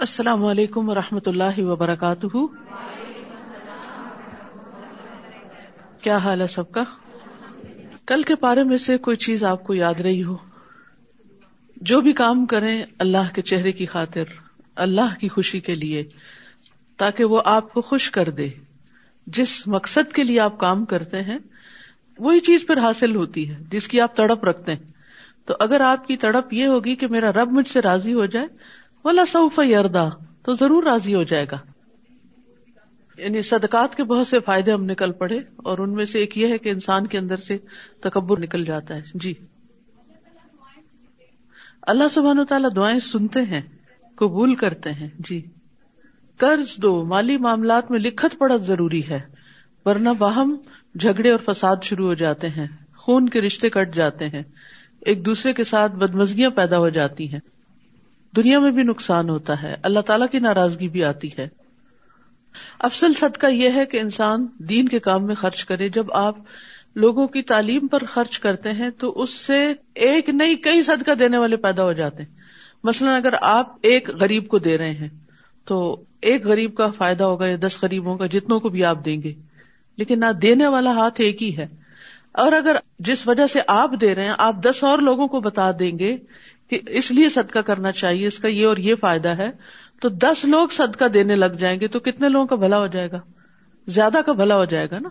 السلام علیکم و رحمۃ اللہ وبرکاتہ۔ کیا حال ہے سب کا؟ کل کے پارے میں سے کوئی چیز آپ کو یاد رہی ہو؟ جو بھی کام کریں اللہ کے چہرے کی خاطر، اللہ کی خوشی کے لیے، تاکہ وہ آپ کو خوش کر دے۔ جس مقصد کے لیے آپ کام کرتے ہیں، وہی چیز پھر حاصل ہوتی ہے، جس کی آپ تڑپ رکھتے ہیں۔ تو اگر آپ کی تڑپ یہ ہوگی کہ میرا رب مجھ سے راضی ہو جائے بولا سوف یردا تو ضرور راضی ہو جائے گا۔ یعنی صدقات کے بہت سے فائدے ہم نکل پڑے اور ان میں سے ایک یہ ہے کہ انسان کے اندر سے تکبر نکل جاتا ہے۔ جی۔ اللہ سبحان و تعالیٰ دعائیں سنتے ہیں، قبول کرتے ہیں۔ جی۔ قرض دو، مالی معاملات میں لکھت پڑت ضروری ہے۔ ورنہ باہم جھگڑے اور فساد شروع ہو جاتے ہیں، خون کے رشتے کٹ جاتے ہیں۔ ایک دوسرے کے ساتھ بدمزگیاں پیدا ہو جاتی ہیں۔ دنیا میں بھی نقصان ہوتا ہے۔ اللہ تعالیٰ کی ناراضگی بھی آتی ہے۔ افسل صدقہ یہ ہے کہ انسان دین کے کام میں خرچ کرے۔ جب آپ لوگوں کی تعلیم پر خرچ کرتے ہیں تو اس سے ایک نہیں، کئی صدقہ دینے والے پیدا ہو جاتے ہیں۔ مثلاً اگر آپ ایک غریب کو دے رہے ہیں تو ایک غریب کا فائدہ ہوگا یا دس غریبوں کا، جتنوں کو بھی آپ دیں گے۔ لیکن نہ دینے والا ہاتھ ایک ہی ہے۔ اور اگر جس وجہ سے آپ دے رہے ہیں، آپ دس اور لوگوں کو بتا دیں گے کہ اس لیے صدقہ کرنا چاہیے، اس کا یہ اور یہ فائدہ ہے۔ تو دس لوگ صدقہ دینے لگ جائیں گے تو کتنے لوگوں کا بھلا ہو جائے گا؟ زیادہ کا بھلا ہو جائے گا نا؟